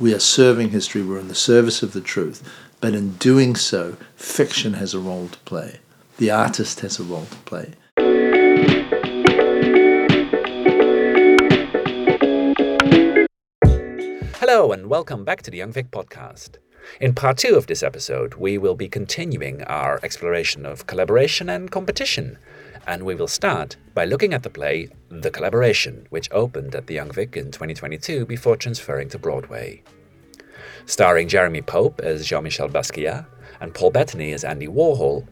We are serving history, we're in the service of the truth. But in doing so, fiction has a role to play, the artist has a role to play. Hello, and welcome back to the Young Vic podcast. In part two of this episode, we will be continuing our exploration of collaboration and competition. And we will start by looking at the play The Collaboration, which opened at the Young Vic in 2022 before transferring to Broadway. Starring Jeremy Pope as Jean Michel Basquiat and Paul Bettany as Andy Warhol,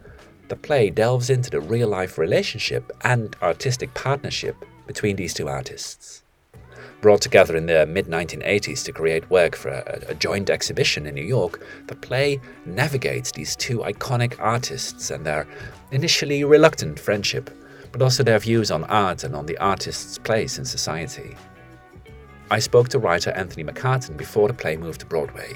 the play delves into the real life relationship and artistic partnership between these two artists brought together in the mid 1980s to create work for a, a, joint exhibition in New York, the play navigates these two iconic artists and their initially reluctant friendship, but also their views on art and on the artist's place in society. I spoke to writer Anthony McCarten before the play moved to Broadway.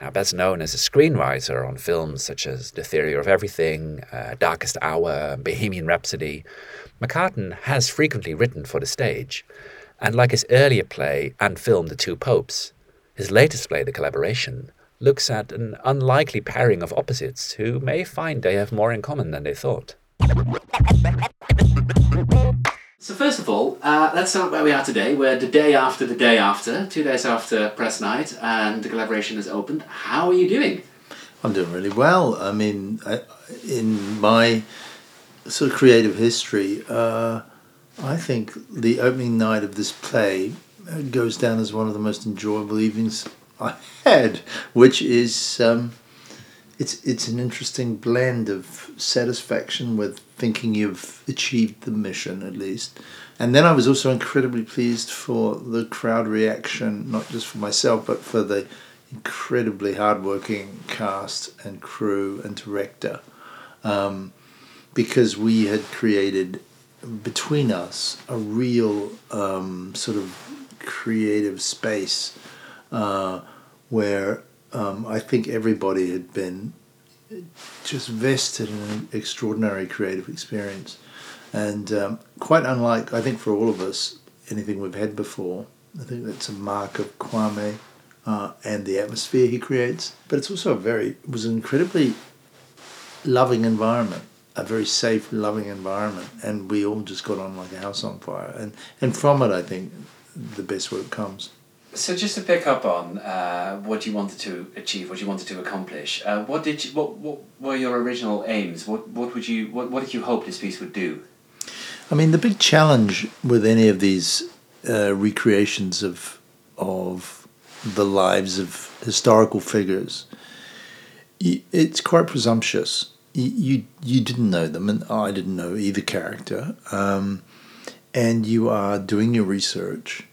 Now, best known as a screenwriter on films such as The Theory of Everything, uh, Darkest Hour, Bohemian Rhapsody, McCarten has frequently written for the stage, and like his earlier play and film The Two Popes, his latest play, The Collaboration, looks at an unlikely pairing of opposites who may find they have more in common than they thought. So first of all, uh, let's start where we are today. We're the day after the day after, two days after press night, and the collaboration is opened. How are you doing? I'm doing really well. I mean, I, in my sort of creative history, uh, I think the opening night of this play goes down as one of the most enjoyable evenings I had, which is um, it's it's an interesting blend of satisfaction with thinking you've achieved the mission at least, and then I was also incredibly pleased for the crowd reaction, not just for myself but for the incredibly hardworking cast and crew and director. Um, because we had created between us a real um, sort of creative space uh, where um, I think everybody had been just vested in an extraordinary creative experience. And um, quite unlike, I think, for all of us, anything we've had before. I think that's a mark of Kwame uh, and the atmosphere he creates. But it's also a very, it was an incredibly loving environment a very safe, loving environment, and we all just got on like a house on fire. And and from it, I think the best work comes. So just to pick up on uh, what you wanted to achieve, what you wanted to accomplish, uh, what did you, what what were your original aims? What what would you what, what did you hope this piece would do? I mean, the big challenge with any of these uh, recreations of of the lives of historical figures, it's quite presumptuous you you didn't know them, and I didn't know either character, um, and you are doing your research.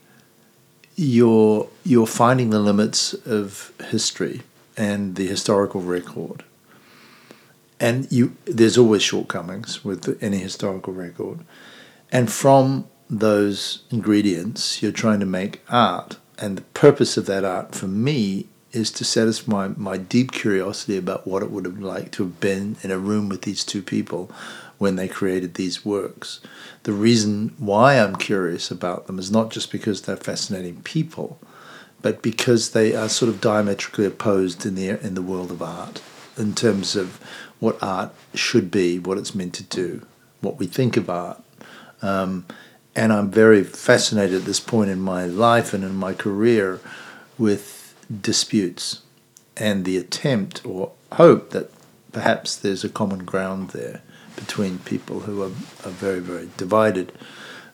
You're you're finding the limits of history and the historical record, and you there's always shortcomings with any historical record, and from those ingredients, you're trying to make art, and the purpose of that art for me is to satisfy my deep curiosity about what it would have liked to have been in a room with these two people when they created these works. The reason why I'm curious about them is not just because they're fascinating people, but because they are sort of diametrically opposed in the in the world of art in terms of what art should be, what it's meant to do, what we think of art. Um, and I'm very fascinated at this point in my life and in my career with disputes and the attempt or hope that perhaps there's a common ground there between people who are, are very, very divided.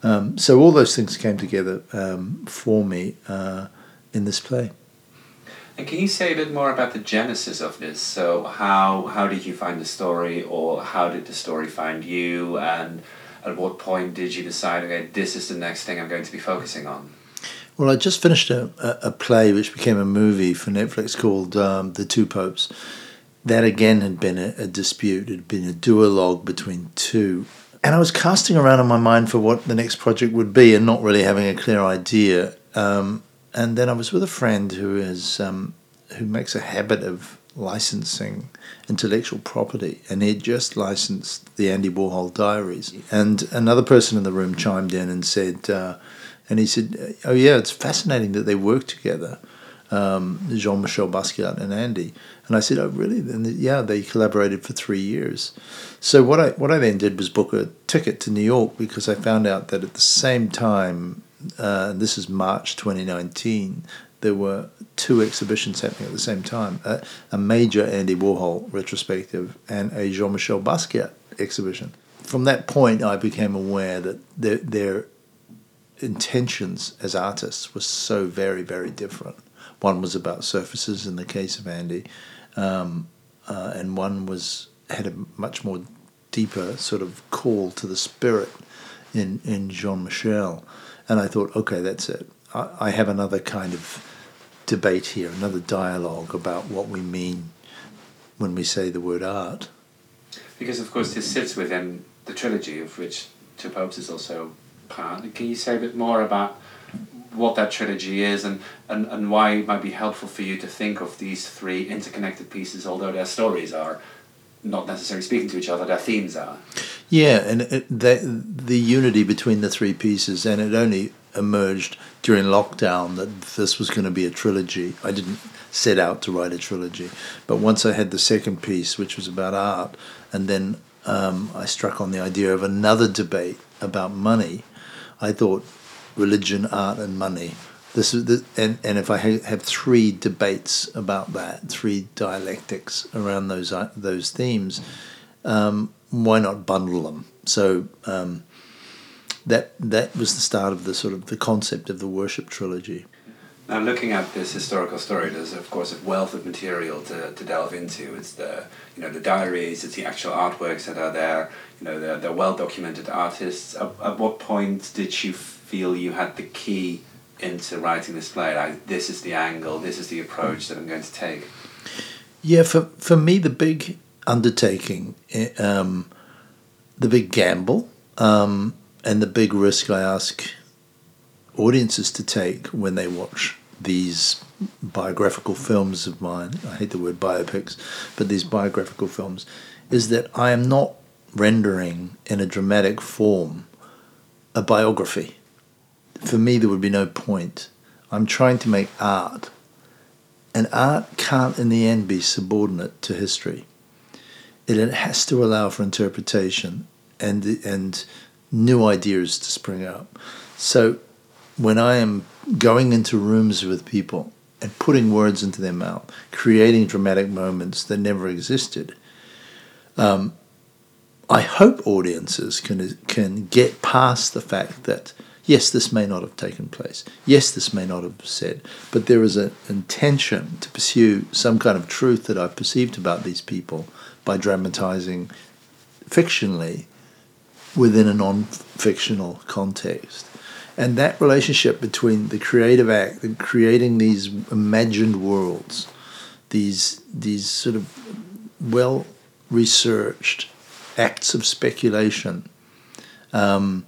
Um, so all those things came together um, for me uh, in this play. And can you say a bit more about the genesis of this? So how how did you find the story, or how did the story find you, and at what point did you decide, okay, this is the next thing I'm going to be focusing on? Well, I just finished a, a play which became a movie for Netflix called um, The Two Popes. That again had been a, a dispute, it had been a duologue between two. And I was casting around in my mind for what the next project would be and not really having a clear idea. Um, and then I was with a friend who is um, who makes a habit of licensing intellectual property, and he had just licensed the Andy Warhol Diaries. And another person in the room chimed in and said, uh, And he said, "Oh yeah, it's fascinating that they work together." Um, Jean Michel Basquiat and Andy. And I said, "Oh, really?" And yeah, they collaborated for three years. So what I what I then did was book a ticket to New York because I found out that at the same time, uh, this is March 2019, there were two exhibitions happening at the same time: a, a major Andy Warhol retrospective and a Jean Michel Basquiat exhibition. From that point, I became aware that their, their intentions as artists were so very, very different. One was about surfaces in the case of Andy, um, uh, and one was had a much more deeper sort of call to the spirit in in Jean Michel, and I thought, okay, that's it. I, I have another kind of debate here, another dialogue about what we mean when we say the word art. Because of course this sits within the trilogy of which Two Popes is also part. Can you say a bit more about what that trilogy is and, and, and why it might be helpful for you to think of these three interconnected pieces, although their stories are not necessarily speaking to each other, their themes are. Yeah, and it, the, the unity between the three pieces, and it only emerged during lockdown that this was going to be a trilogy. I didn't set out to write a trilogy, but once I had the second piece, which was about art, and then um, I struck on the idea of another debate about money, I thought religion, art, and money. This is the, and and if I ha- have three debates about that, three dialectics around those uh, those themes, um, why not bundle them? So um, that that was the start of the sort of the concept of the worship trilogy. Now, looking at this historical story, there's of course a wealth of material to, to delve into. It's the you know the diaries, it's the actual artworks that are there. You know, they're, they're well documented artists. At, at what point did you feel you had the key into writing this play? Like, this is the angle, this is the approach that I'm going to take. Yeah, for for me, the big undertaking, eh, um, the big gamble, um, and the big risk I ask audiences to take when they watch these biographical films of mine. I hate the word biopics, but these biographical films is that I am not rendering in a dramatic form a biography. For me, there would be no point. I'm trying to make art, and art can't, in the end, be subordinate to history. It, has to allow for interpretation and and new ideas to spring up. So when I am going into rooms with people and putting words into their mouth, creating dramatic moments that never existed, um, I hope audiences can can get past the fact that yes, this may not have taken place. Yes, this may not have said, but there is an intention to pursue some kind of truth that I've perceived about these people by dramatizing fictionally within a non-fictional context. And that relationship between the creative act and creating these imagined worlds, these these sort of well researched acts of speculation, um,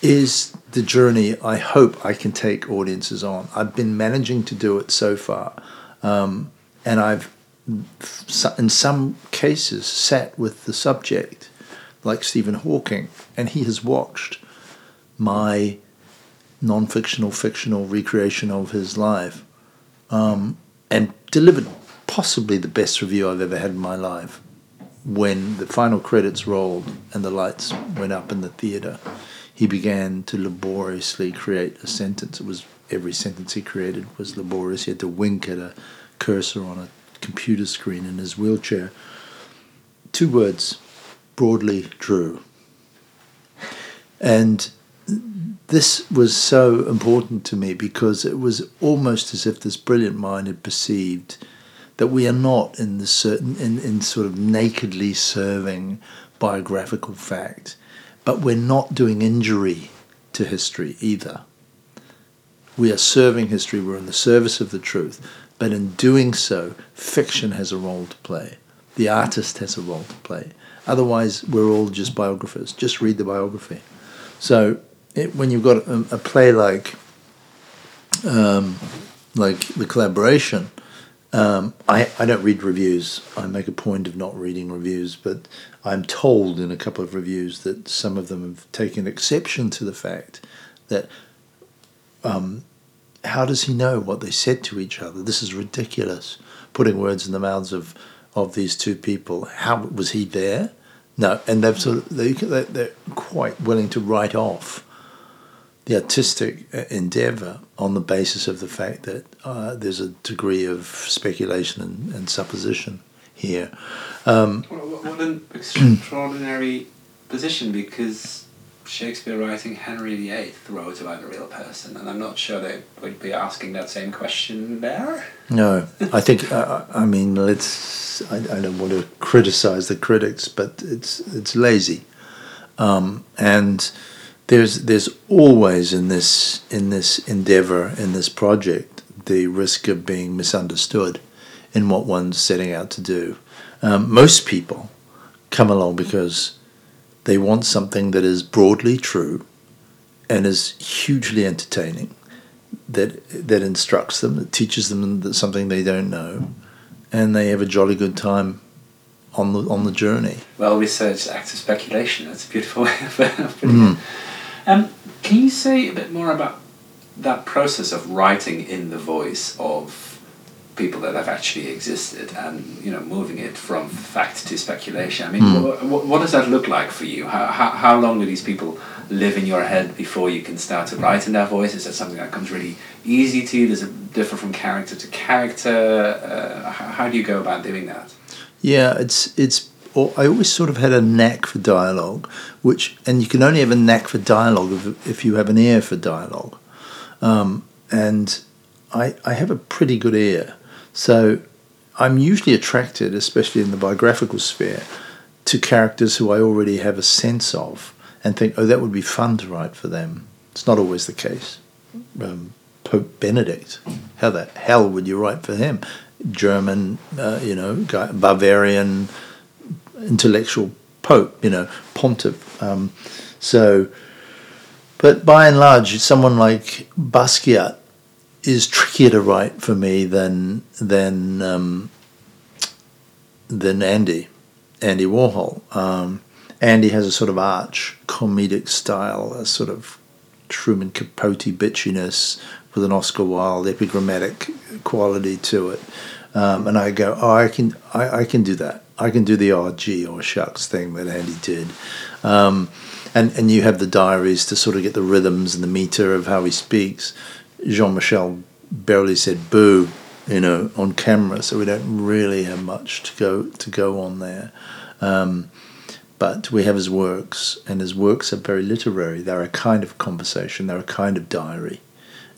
is the journey I hope I can take audiences on. I've been managing to do it so far, um, and I've in some cases sat with the subject, like Stephen Hawking, and he has watched my non-fictional, fictional recreation of his life, um, and delivered possibly the best review I've ever had in my life. When the final credits rolled and the lights went up in the theater, he began to laboriously create a sentence. It was every sentence he created was laborious. He had to wink at a cursor on a computer screen in his wheelchair. Two words, broadly true. And this was so important to me because it was almost as if this brilliant mind had perceived that we are not in the certain in, in sort of nakedly serving biographical fact, but we're not doing injury to history either. We are serving history, we're in the service of the truth, but in doing so, fiction has a role to play. The artist has a role to play. Otherwise, we're all just biographers. Just read the biography. So it, when you've got a, a play like um, like the collaboration, um, I, I don't read reviews. I make a point of not reading reviews, but I'm told in a couple of reviews that some of them have taken exception to the fact that um, how does he know what they said to each other? This is ridiculous. Putting words in the mouths of, of these two people. How was he there? No, and they've sort of, they, they're quite willing to write off the artistic uh, endeavor on the basis of the fact that uh, there's a degree of speculation and, and supposition here. Um, what an extraordinary position because Shakespeare writing Henry VIII wrote about a real person, and I'm not sure they would be asking that same question there. No, I think uh, I mean let's. I, I, don't want to criticize the critics, but it's it's lazy, um, and there's there's always in this in this endeavor in this project the risk of being misunderstood in what one's setting out to do. Um, most people come along because they want something that is broadly true and is hugely entertaining, that that instructs them, that teaches them that something they don't know, and they have a jolly good time on the on the journey. Well, research acts of speculation. That's a beautiful way of putting mm. Um, can you say a bit more about that process of writing in the voice of people that have actually existed and you know moving it from fact to speculation? I mean mm. what, what, does that look like for you? How, how, how long do these people live in your head before you can start to write in their voice? Is that something that comes really easy to you? Does it differ from character to character? Uh, how, how do you go about doing that? Yeah it's it's I always sort of had a knack for dialogue, which, and you can only have a knack for dialogue if, if you have an ear for dialogue. Um, and I, I have a pretty good ear. So I'm usually attracted, especially in the biographical sphere, to characters who I already have a sense of and think, oh, that would be fun to write for them. It's not always the case. Um, Pope Benedict, how the hell would you write for him? German, uh, you know, Bavarian, intellectual pope, you know, pontiff. Um, so, but by and large, someone like Basquiat is trickier to write for me than than um, than Andy, Andy Warhol. Um, Andy has a sort of arch comedic style, a sort of Truman Capote bitchiness with an Oscar Wilde epigrammatic quality to it. Um, and I go, oh, I can, I, I can do that. I can do the gee or shucks thing that Andy did. Um, and and you have the diaries to sort of get the rhythms and the meter of how he speaks. Jean Michel barely said boo, you know, on camera, so we don't really have much to go to go on there. Um, but we have his works, and his works are very literary. They're a kind of conversation. They're a kind of diary.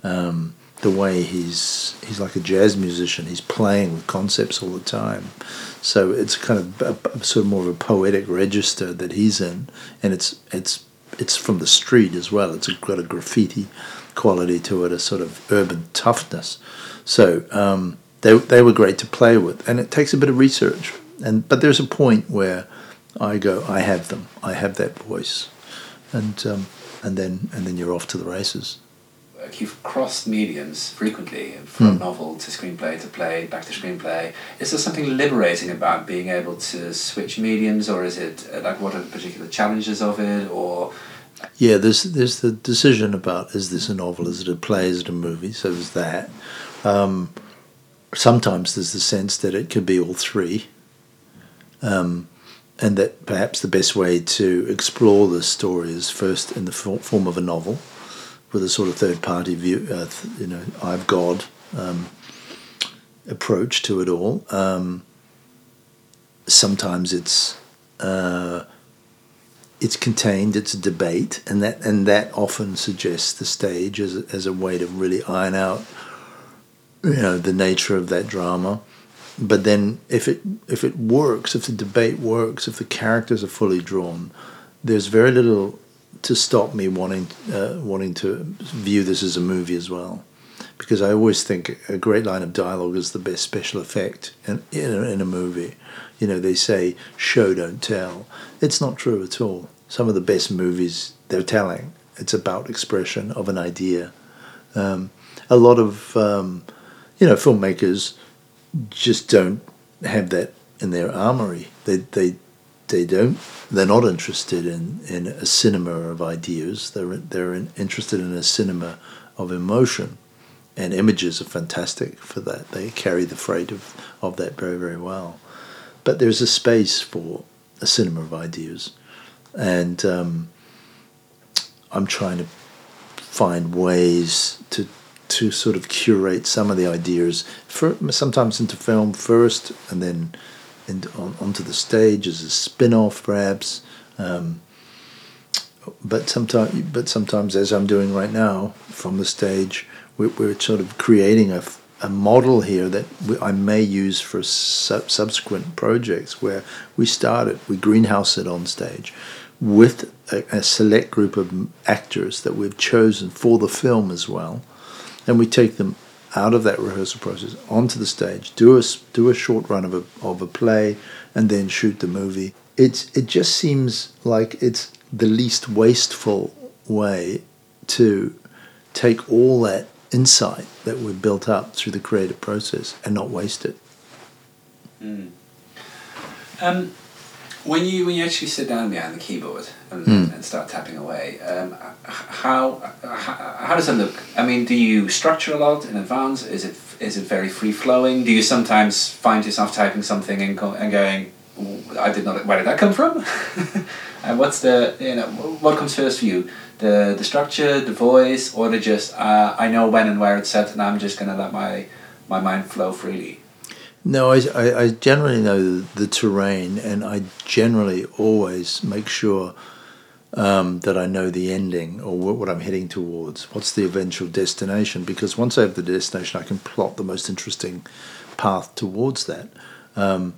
Um, the way he's he's like a jazz musician. He's playing with concepts all the time. So it's kind of a, sort of more of a poetic register that he's in, and it's it's it's from the street as well. It's got a graffiti quality to it, a sort of urban toughness. So um, they they were great to play with, and it takes a bit of research. And but there's a point where I go, I have them, I have that voice, and um, and then and then you're off to the races. You've crossed mediums frequently from mm. novel to screenplay to play back to screenplay. Is there something liberating about being able to switch mediums, or is it like what are the particular challenges of it, or yeah, there's there's the decision about is this a novel, is it a play, is it a movie? So there's that. Um, sometimes there's the sense that it could be all three, um, and that perhaps the best way to explore this story is first in the form of a novel, with a sort of third party view, uh, you know, I've God um, approach to it all. Um, sometimes it's uh, it's contained, it's a debate, and that and that often suggests the stage as a, as a way to really iron out, you know, the nature of that drama. But then, if it if it works, if the debate works, if the characters are fully drawn, there's very little to stop me wanting uh, wanting to view this as a movie as well, because I always think a great line of dialogue is the best special effect in in a, in a movie you know, they say show don't tell. It's not true at all. Some of the best movies they're telling. It's about expression of an idea. Um, a lot of um, you know filmmakers just don't have that in their armory. They they they don't. They're not interested in, in a cinema of ideas. They're they're in, interested in a cinema of emotion, and images are fantastic for that. They carry the freight of, of that very, very well. But there's a space for a cinema of ideas, and um, I'm trying to find ways to to sort of curate some of the ideas for sometimes into film first and then into, on, onto the stage as a spin-off perhaps. Um, but sometimes but sometimes as I'm doing right now from the stage we're, we're sort of creating a, a model here that we, I may use for su- subsequent projects where we start it we greenhouse it on stage with a, a select group of actors that we've chosen for the film as well. And we take them out of that rehearsal process onto the stage, do a do a short run of a of a play, and then shoot the movie. It's it just seems like it's the least wasteful way to take all that insight that we've built up through the creative process and not waste it. Mm. Um, when you when you actually sit down behind the keyboard and, mm. and start tapping away, um, how, how how does it look? I mean, do you structure a lot in advance? Is it is it very free flowing? Do you sometimes find yourself typing something and, go, and going, I did not. Where did that come from? and what's the you know what comes first for you? The the structure, the voice, or the just uh, I know when and where it's set, and I'm just gonna let my my mind flow freely. No, I, I, I generally know the, the, terrain, and I generally always make sure um, that I know the ending or what, what, I'm heading towards. What's the eventual destination? Because once I have the destination, I can plot the most interesting path towards that. Um,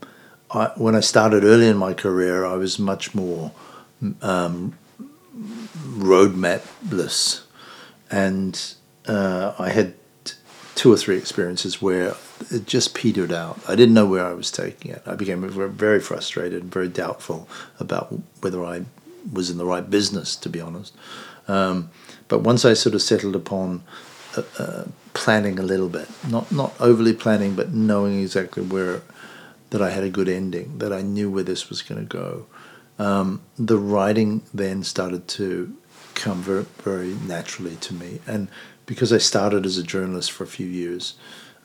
I, when I started early in my career, I was much more um, roadmapless, and uh, I had two or three experiences where it just petered out. I didn't know where I was taking it. I became very frustrated and very doubtful about whether I was in the right business, to be honest. Um, but once I sort of settled upon uh, uh, planning a little bit, not not overly planning, but knowing exactly where that I had a good ending, that I knew where this was going to go. Um, the writing then started to come very very naturally to me, and because I started as a journalist for a few years.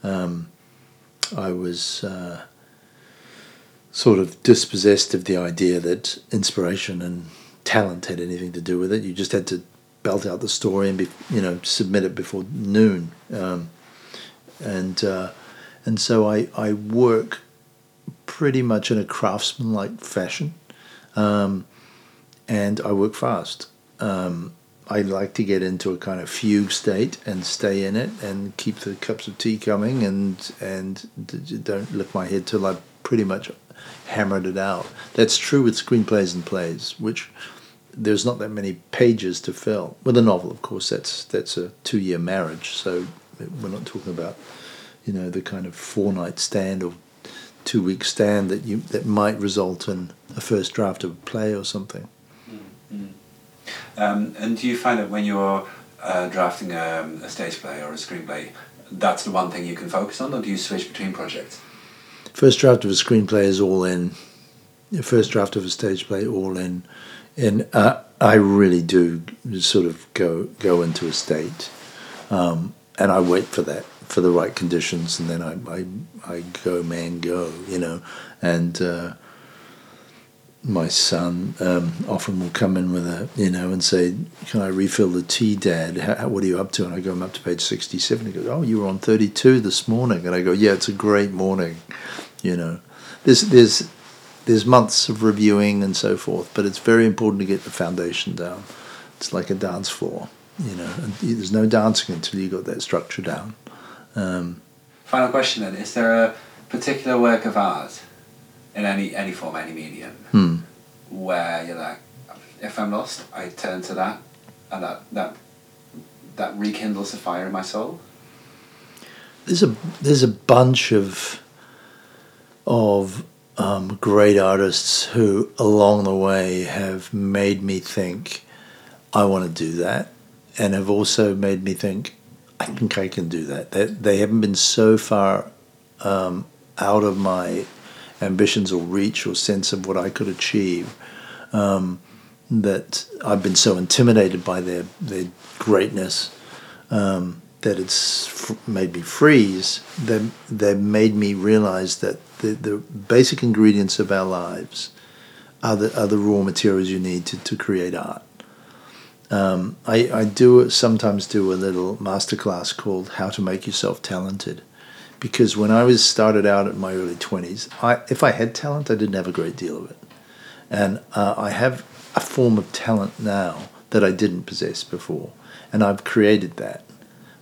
Um, I was uh, sort of dispossessed of the idea that inspiration and talent had anything to do with it. You just had to belt out the story and be, you know submit it before noon, um, and uh, and so I I work pretty much in a craftsman-like fashion, um, and I work fast. Um, I like to get into a kind of fugue state and stay in it and keep the cups of tea coming and and don't lift my head till I've pretty much hammered it out. That's true with screenplays and plays, which there's not that many pages to fill. With a novel, of course, that's that's a two-year marriage, so we're not talking about you know the kind of four-night stand or two-week stand that you that might result in a first draft of a play or something. Um, and do you find that when you're uh, drafting a, um, a, stage play or a screenplay, that's the one thing you can focus on, or do you switch between projects? First draft of a screenplay is all in. First draft of a stage play, all in. And uh, I really do sort of go go into a state, um, and I wait for that for the right conditions, and then I I, I go man go, you know, and. Uh, my son um, often will come in with a, you know, and say, "Can I refill the tea, Dad? How, what are you up to?" And I go, "I'm up to page 67." He goes, "Oh, you were on 32 this morning," and I go, "Yeah, it's a great morning." You know, there's there's there's months of reviewing and so forth, but it's very important to get the foundation down. It's like a dance floor, you know, and there's no dancing until you got that structure down. Um, Final question then: Is there a particular work of art in any any form, any medium, hmm. where you're like, if I'm lost, I turn to that, and that that that rekindles the fire in my soul. There's a there's a bunch of of um, great artists who along the way have made me think I want to do that, and have also made me think I think I can do that. They, they haven't been so far um, out of my ambitions or reach or sense of what I could achieve. Um, that I've been so intimidated by their their greatness um, that it's f- made me freeze, they they made me realize that the, the basic ingredients of our lives are the, are the raw materials you need to, to create art. Um, I, I do sometimes do a little masterclass called How to Make Yourself Talented. Because when I was started out at my early 20s, I, if I had talent, I didn't have a great deal of it. And uh, I have a form of talent now that I didn't possess before. And I've created that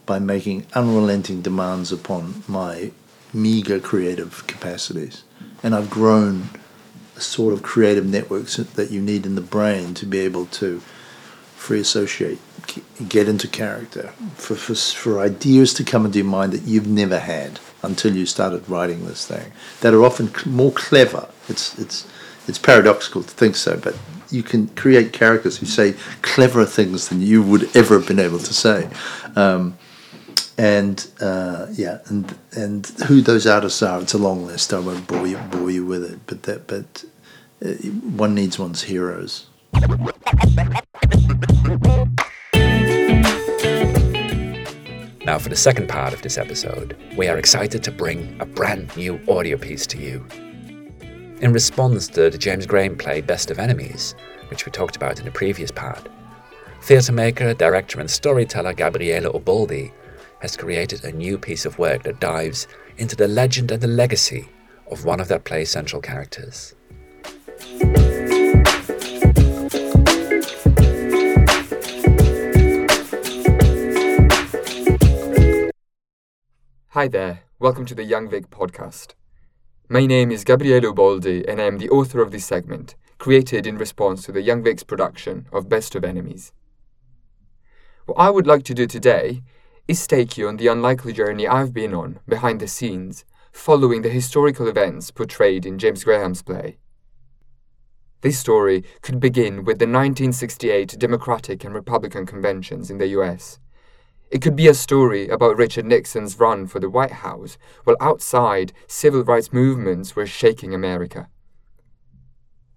by making unrelenting demands upon my meager creative capacities. And I've grown a sort of creative networks that you need in the brain to be able to free associate, get into character, for, for, for ideas to come into your mind that you've never had until you started writing this thing, that are often more clever. It's, it's, it's paradoxical to think so, but you can create characters who say cleverer things than you would ever have been able to say. Um, and uh, yeah, and and who those artists are, it's a long list. I won't bore you bore you with it, but that but uh, one needs one's heroes. Now, for the second part of this episode, we are excited to bring a brand new audio piece to you. In response to the James Graham play Best of Enemies, which we talked about in the previous part, theatre maker, director, and storyteller Gabriele Uboldi has created a new piece of work that dives into the legend and the legacy of one of that play's central characters. Hi there, welcome to the Young Vic podcast. My name is Gabriele Uboldi, and I am the author of this segment, created in response to the Young Vic's production of Best of Enemies. What I would like to do today is take you on the unlikely journey I've been on behind the scenes, following the historical events portrayed in James Graham's play. This story could begin with the 1968 Democratic and Republican conventions in the US. It could be a story about Richard Nixon's run for the White House, while outside, civil rights movements were shaking America.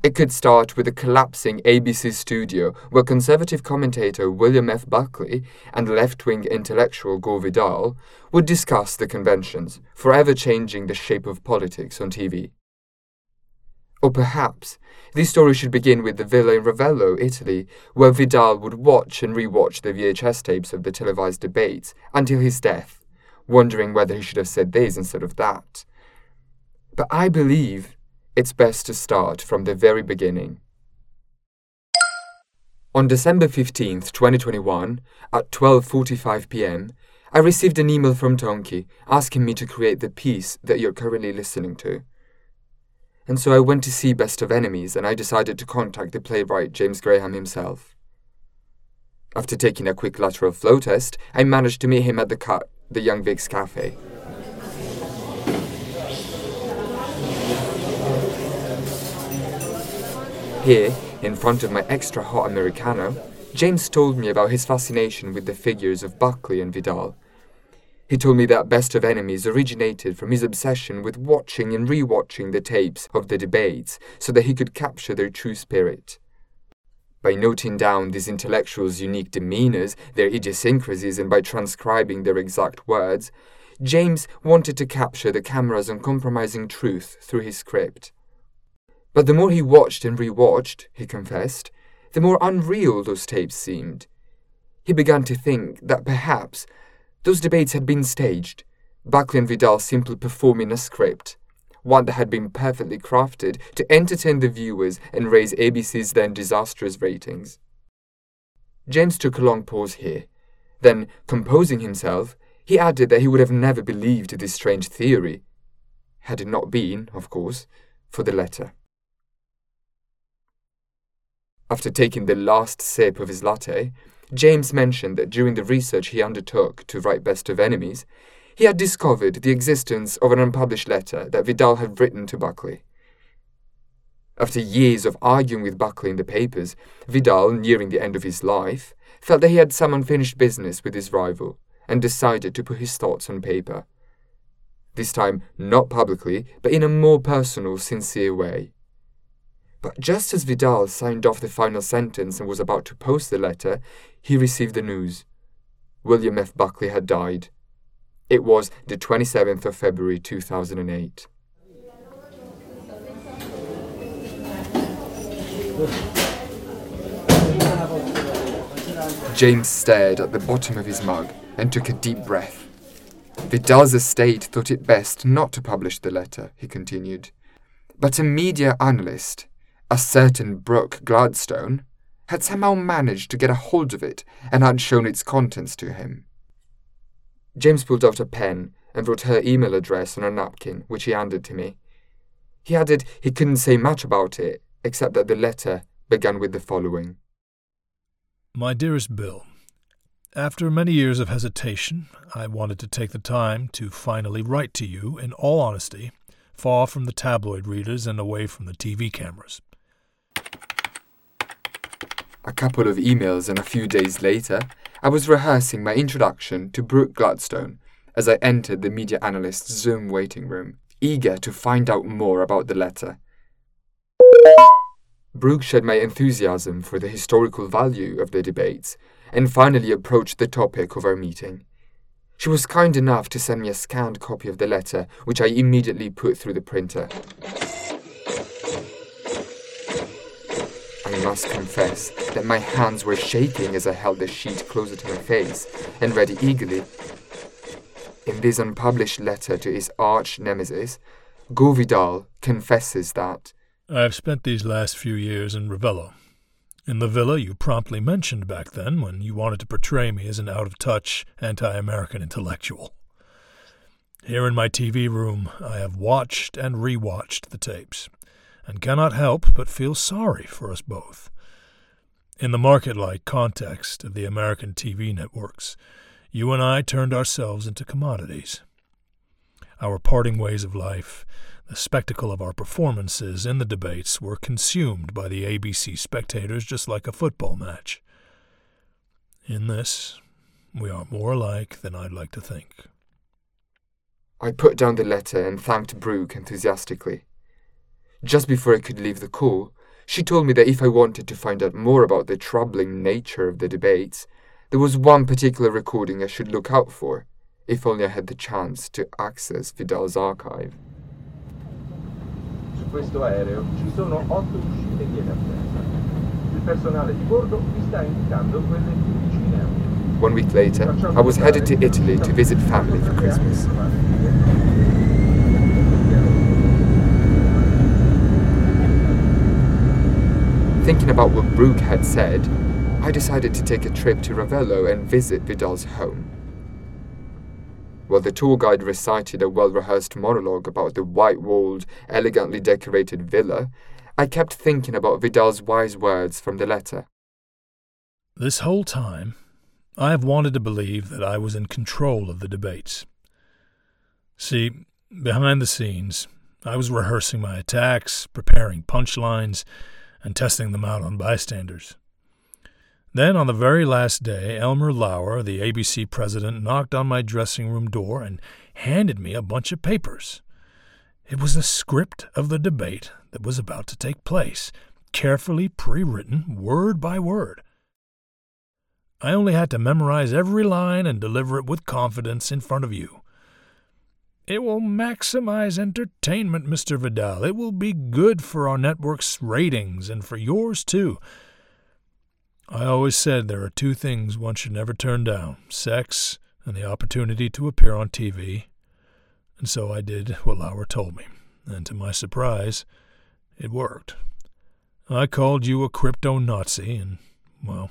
It could start with a collapsing ABC studio where conservative commentator William F. Buckley and left wing intellectual Gore Vidal would discuss the conventions, forever changing the shape of politics on TV. Or perhaps this story should begin with the villa in Ravello, Italy, where Vidal would watch and rewatch the VHS tapes of the televised debates until his death, wondering whether he should have said this instead of that. But I believe it's best to start from the very beginning. On December 15th, 2021, at 12:45 p.m., I received an email from Tonki asking me to create the piece that you're currently listening to. And so I went to see Best of Enemies and I decided to contact the playwright James Graham himself. After taking a quick lateral flow test, I managed to meet him at the the Young Vic's Cafe. Here, in front of my extra hot Americano, James told me about his fascination with the figures of Buckley and Vidal. He told me that Best of Enemies originated from his obsession with watching and rewatching the tapes of the debates so that he could capture their true spirit. By noting down these intellectuals' unique demeanors, their idiosyncrasies, and by transcribing their exact words, James wanted to capture the camera's uncompromising truth through his script. But the more he watched and rewatched, he confessed, the more unreal those tapes seemed. He began to think that perhaps those debates had been staged, Buckley and Vidal simply performing a script, one that had been perfectly crafted to entertain the viewers and raise ABC's then disastrous ratings. James took a long pause here. Then, composing himself, he added that he would have never believed this strange theory, had it not been, of course, for the letter. After taking the last sip of his latte, James mentioned that during the research he undertook to write Best of Enemies, he had discovered the existence of an unpublished letter that Vidal had written to Buckley. After years of arguing with Buckley in the papers, Vidal, nearing the end of his life, felt that he had some unfinished business with his rival and decided to put his thoughts on paper. This time, not publicly, but in a more personal, sincere way. But just as Vidal signed off the final sentence and was about to post the letter, he received the news. William F. Buckley had died. It was the 27th of February 2008. James stared at the bottom of his mug and took a deep breath. Vidal's estate thought it best not to publish the letter, he continued. But a media analyst, a certain Brooke Gladstone, had somehow managed to get a hold of it and had shown its contents to him. James pulled out a pen and wrote her email address on a napkin, which he handed to me. He added he couldn't say much about it, except that the letter began with the following My dearest Bill, after many years of hesitation, I wanted to take the time to finally write to you in all honesty, far from the tabloid readers and away from the TV cameras. A couple of emails and a few days later, I was rehearsing my introduction to Brooke Gladstone as I entered the media analyst's Zoom waiting room, eager to find out more about the letter. Brooke shared my enthusiasm for the historical value of the debates and finally approached the topic of our meeting. She was kind enough to send me a scanned copy of the letter, which I immediately put through the printer. I must confess that my hands were shaking as I held the sheet closer to my face and read it eagerly. In this unpublished letter to his arch nemesis, Gore Vidal confesses that I've spent these last few years in Ravello. In the villa you promptly mentioned back then when you wanted to portray me as an out of touch, anti American intellectual. Here in my TV room, I have watched and rewatched the tapes and cannot help but feel sorry for us both. In the market like context of the American TV networks, you and I turned ourselves into commodities. Our parting ways of life, the spectacle of our performances in the debates, were consumed by the ABC spectators just like a football match. In this, we are more alike than I'd like to think. I put down the letter and thanked Brooke enthusiastically. Just before I could leave the call, she told me that if I wanted to find out more about the troubling nature of the debates, there was one particular recording I should look out for, if only I had the chance to access Vidal's archive. Su questo aereo ci sono otto uscite. Il personale di bordo vi sta indicando quelle più vicine. One week later, I was headed to Italy to visit family for Christmas. Thinking about what Brooke had said, I decided to take a trip to Ravello and visit Vidal's home. While the tour guide recited a well rehearsed monologue about the white walled, elegantly decorated villa, I kept thinking about Vidal's wise words from the letter. This whole time, I have wanted to believe that I was in control of the debates. See, behind the scenes, I was rehearsing my attacks, preparing punchlines, and testing them out on bystanders. Then, on the very last day, Elmer Lower, the ABC president, knocked on my dressing room door and handed me a bunch of papers. It was a script of the debate that was about to take place, carefully pre written, word by word. I only had to memorize every line and deliver it with confidence in front of you. It will maximize entertainment, Mr. Vidal. It will be good for our network's ratings and for yours, too. I always said there are two things one should never turn down sex and the opportunity to appear on TV. And so I did what Lower told me, and to my surprise, it worked. I called you a crypto Nazi, and, well,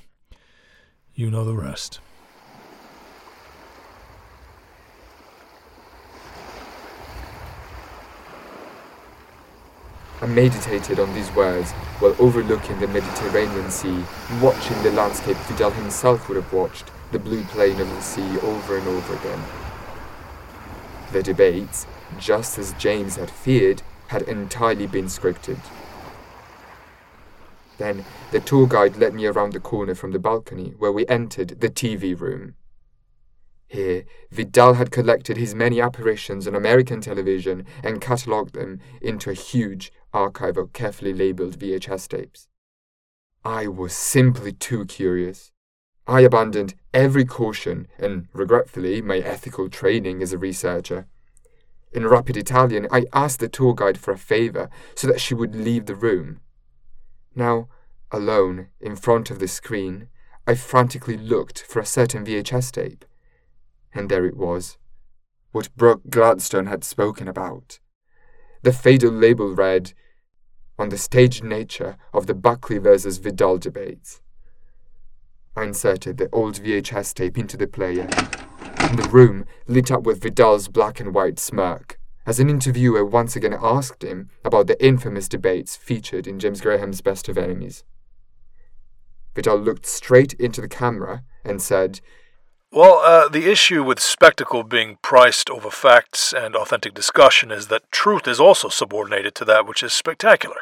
you know the rest. I meditated on these words while overlooking the Mediterranean Sea, watching the landscape Vidal himself would have watched, the blue plain of the sea over and over again. The debates, just as James had feared, had entirely been scripted. Then the tour guide led me around the corner from the balcony where we entered the TV room. Here, Vidal had collected his many apparitions on American television and catalogued them into a huge archive of carefully labeled VHS tapes. I was simply too curious. I abandoned every caution and, regretfully, my ethical training as a researcher. In rapid Italian, I asked the tour guide for a favour so that she would leave the room. Now, alone, in front of the screen, I frantically looked for a certain VHS tape. And there it was. What Brooke Gladstone had spoken about. The fatal label read, On the staged nature of the Buckley versus Vidal debates. I inserted the old VHS tape into the player, and the room lit up with Vidal's black and white smirk, as an interviewer once again asked him about the infamous debates featured in James Graham's Best of Enemies. Vidal looked straight into the camera and said, well, uh, the issue with spectacle being priced over facts and authentic discussion is that truth is also subordinated to that which is spectacular.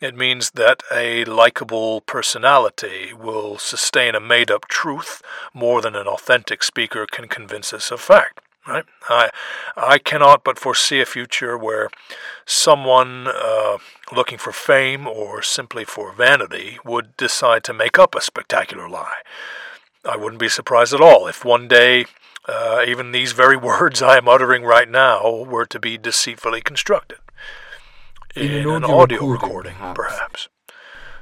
It means that a likable personality will sustain a made up truth more than an authentic speaker can convince us of fact. Right? I, I cannot but foresee a future where someone uh, looking for fame or simply for vanity would decide to make up a spectacular lie. I wouldn't be surprised at all if one day uh, even these very words I am uttering right now were to be deceitfully constructed. In, in an, audio, audio recording, recording, perhaps. perhaps.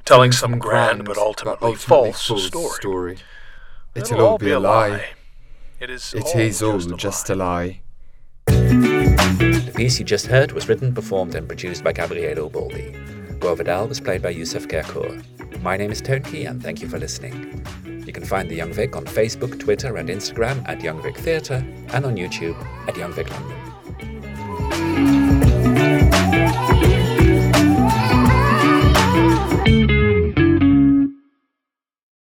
Telling some, some grand but ultimately, but ultimately false, false story. story. It'll, It'll all be a lie. lie. It is it all, is all just, a, just lie. a lie. The piece you just heard was written, performed, and produced by Gabriele Uboldi. Vidal was played by Youssef Kerkour. My name is Tony, and thank you for listening. You can find The Young Vic on Facebook, Twitter, and Instagram at Young Vic Theatre, and on YouTube at Young Vic London.